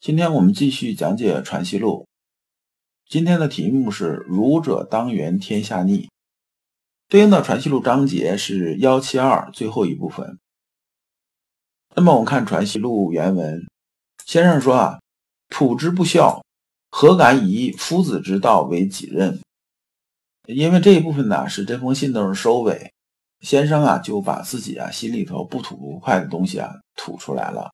今天我们继续讲解《传习录》，今天的题目是“儒者当原天下逆”，对应的《传习录》章节是幺七二最后一部分。那么我们看《传习录》原文，先生说啊：“仆之不孝，何敢以夫子之道为己任？”因为这一部分呢是这封信的收尾，先生啊就把自己啊心里头不吐不快的东西啊吐出来了。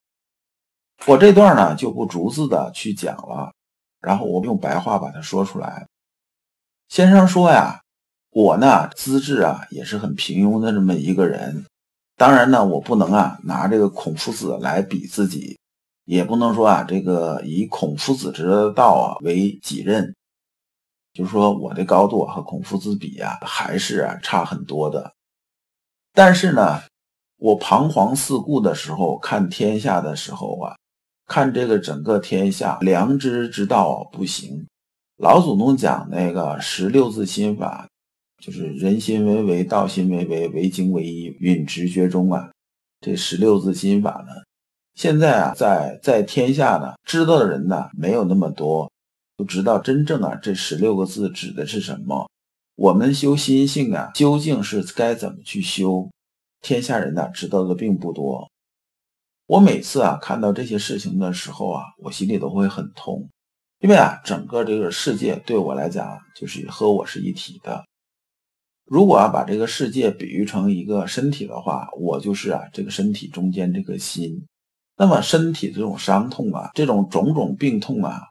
我这段呢就不逐字的去讲了，然后我用白话把它说出来。先生说呀，我呢资质啊也是很平庸的这么一个人，当然呢我不能啊拿这个孔夫子来比自己，也不能说啊这个以孔夫子之道啊为己任，就是说我的高度啊和孔夫子比啊还是啊差很多的。但是呢，我彷徨四顾的时候，看天下的时候啊。看这个整个天下，良知之道不行。老祖宗讲那个十六字心法，就是人心为为，道心为为，为精为一，允直觉中啊。这十六字心法呢，现在啊，在在天下呢，知道的人呢没有那么多，不知道真正啊这十六个字指的是什么。我们修心性啊，究竟是该怎么去修？天下人呢知道的并不多。我每次啊看到这些事情的时候啊，我心里都会很痛，因为啊，整个这个世界对我来讲就是和我是一体的。如果啊把这个世界比喻成一个身体的话，我就是啊这个身体中间这个心。那么身体这种伤痛啊，这种种种病痛啊，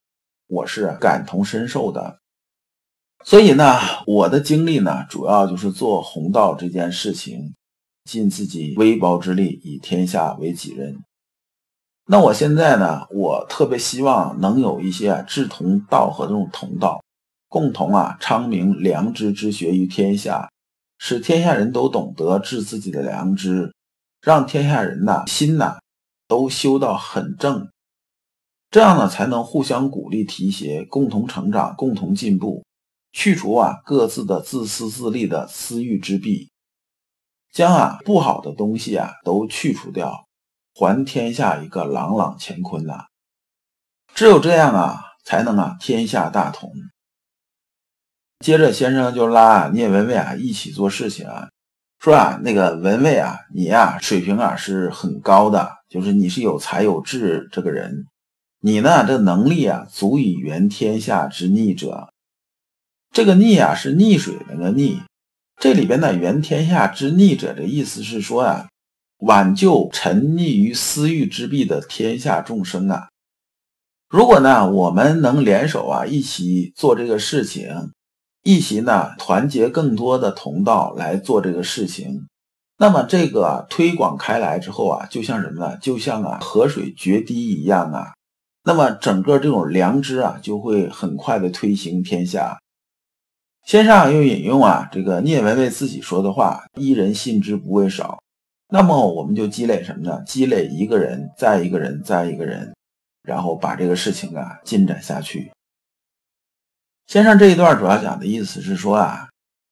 我是感同身受的。所以呢，我的经历呢，主要就是做弘道这件事情。尽自己微薄之力，以天下为己任。那我现在呢？我特别希望能有一些志同道合的这种同道，共同啊昌明良知之学于天下，使天下人都懂得治自己的良知，让天下人呐心呐都修到很正，这样呢才能互相鼓励提携，共同成长，共同进步，去除啊各自的自私自利的私欲之弊。将啊不好的东西啊都去除掉，还天下一个朗朗乾坤呐！只有这样啊，才能啊天下大同。接着先生就拉聂文蔚啊一起做事情啊，说啊那个文蔚啊，你呀水平啊是很高的，就是你是有才有智这个人，你呢这能力啊足以圆天下之逆者。这个逆啊是溺水那个逆。这里边呢，原天下之逆者的意思是说啊，挽救沉溺于私欲之弊的天下众生啊。如果呢，我们能联手啊，一起做这个事情，一起呢，团结更多的同道来做这个事情，那么这个推广开来之后啊，就像什么呢？就像啊，河水决堤一样啊。那么整个这种良知啊，就会很快的推行天下。先生又引用啊，这个聂文蔚自己说的话：“一人信之不为少。”那么我们就积累什么呢？积累一个人，再一个人，再一个人，然后把这个事情啊进展下去。先生这一段主要讲的意思是说啊，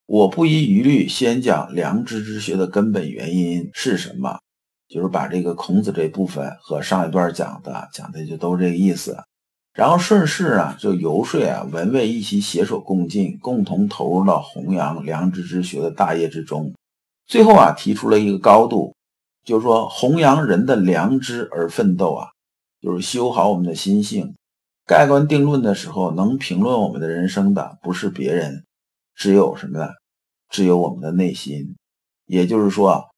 我不遗余力先讲良知之学的根本原因是什么，就是把这个孔子这部分和上一段讲的讲的就都这个意思。然后顺势啊，就游说啊，文卫一起携手共进，共同投入到弘扬良知之学的大业之中。最后啊，提出了一个高度，就是说弘扬人的良知而奋斗啊，就是修好我们的心性。盖棺定论的时候，能评论我们的人生的不是别人，只有什么呢？只有我们的内心。也就是说，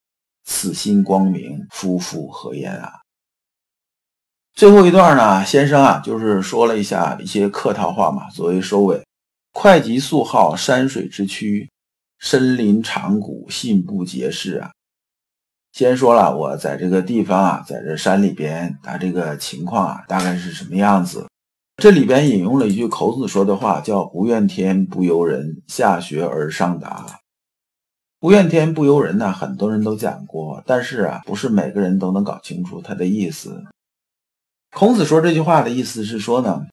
此心光明，夫复何言啊？最后一段呢，先生啊，就是说了一下一些客套话嘛，作为收尾。会稽素号山水之区，深林长谷，信不结事啊。先说了我在这个地方啊，在这山里边，他这个情况啊，大概是什么样子？这里边引用了一句孔子说的话，叫“不怨天不尤人，下学而上达”。不怨天不尤人呢，很多人都讲过，但是啊，不是每个人都能搞清楚他的意思。孔子说这句话的意思是说呢，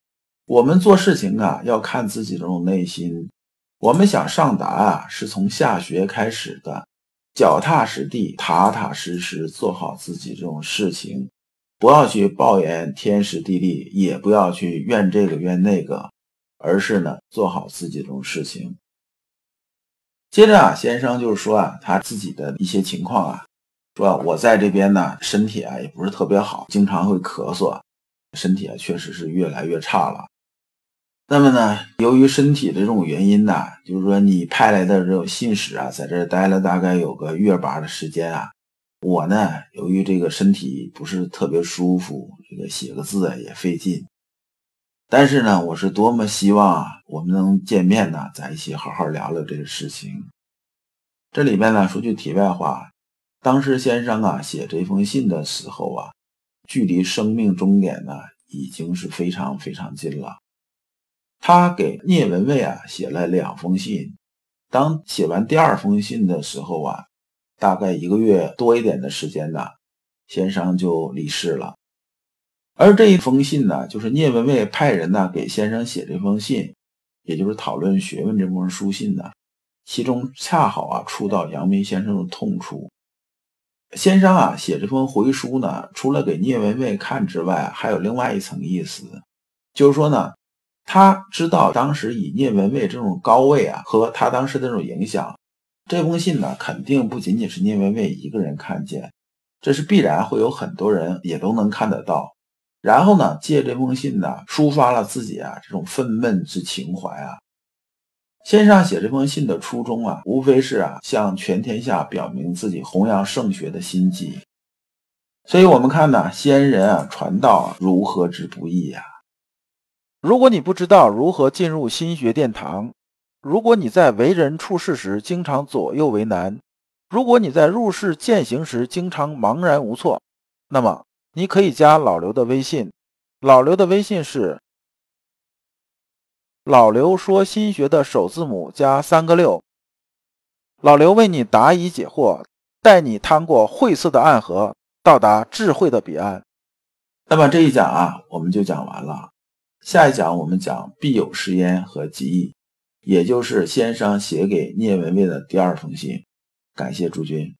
我们做事情啊，要看自己这种内心。我们想上达啊，是从下学开始的。脚踏实地、踏踏实实做好自己这种事情，不要去抱怨天时地利，也不要去怨这个怨那个，而是呢做好自己这种事情。接着啊，先生就是说啊，他自己的一些情况啊，说我在这边呢，身体啊也不是特别好，经常会咳嗽，身体啊确实是越来越差了。那么呢，由于身体的这种原因呢，就是说你派来的这种信使啊，在这待了大概有个月把的时间啊。我呢，由于这个身体不是特别舒服，这个写个字啊也费劲。但是呢，我是多么希望啊，我们能见面呢，在一起好好聊聊这个事情。这里边呢，说句题外话，当时先生啊写这封信的时候啊，距离生命终点呢，已经是非常非常近了。他给聂文蔚啊写了两封信，当写完第二封信的时候啊，大概一个月多一点的时间呢，先生就离世了。而这一封信呢，就是聂文蔚派人呢给先生写这封信，也就是讨论学问这封书信呢，其中恰好啊触到杨梅先生的痛处。先生啊写这封回书呢，除了给聂文蔚看之外，还有另外一层意思，就是说呢。他知道当时以聂文蔚这种高位啊，和他当时的这种影响，这封信呢，肯定不仅仅是聂文蔚一个人看见，这是必然会有很多人也都能看得到。然后呢，借这封信呢，抒发了自己啊这种愤懑之情怀啊。先生写这封信的初衷啊，无非是啊向全天下表明自己弘扬圣学的心迹。所以我们看呢，先人啊传道如何之不易呀。如果你不知道如何进入心学殿堂，如果你在为人处事时经常左右为难，如果你在入世践行时经常茫然无措，那么你可以加老刘的微信。老刘的微信是老刘说心学的首字母加三个六。老刘为你答疑解惑，带你趟过晦涩的暗河，到达智慧的彼岸。那么这一讲啊，我们就讲完了。下一讲我们讲必有失焉和极意，也就是先生写给聂文蔚的第二封信。感谢诸君。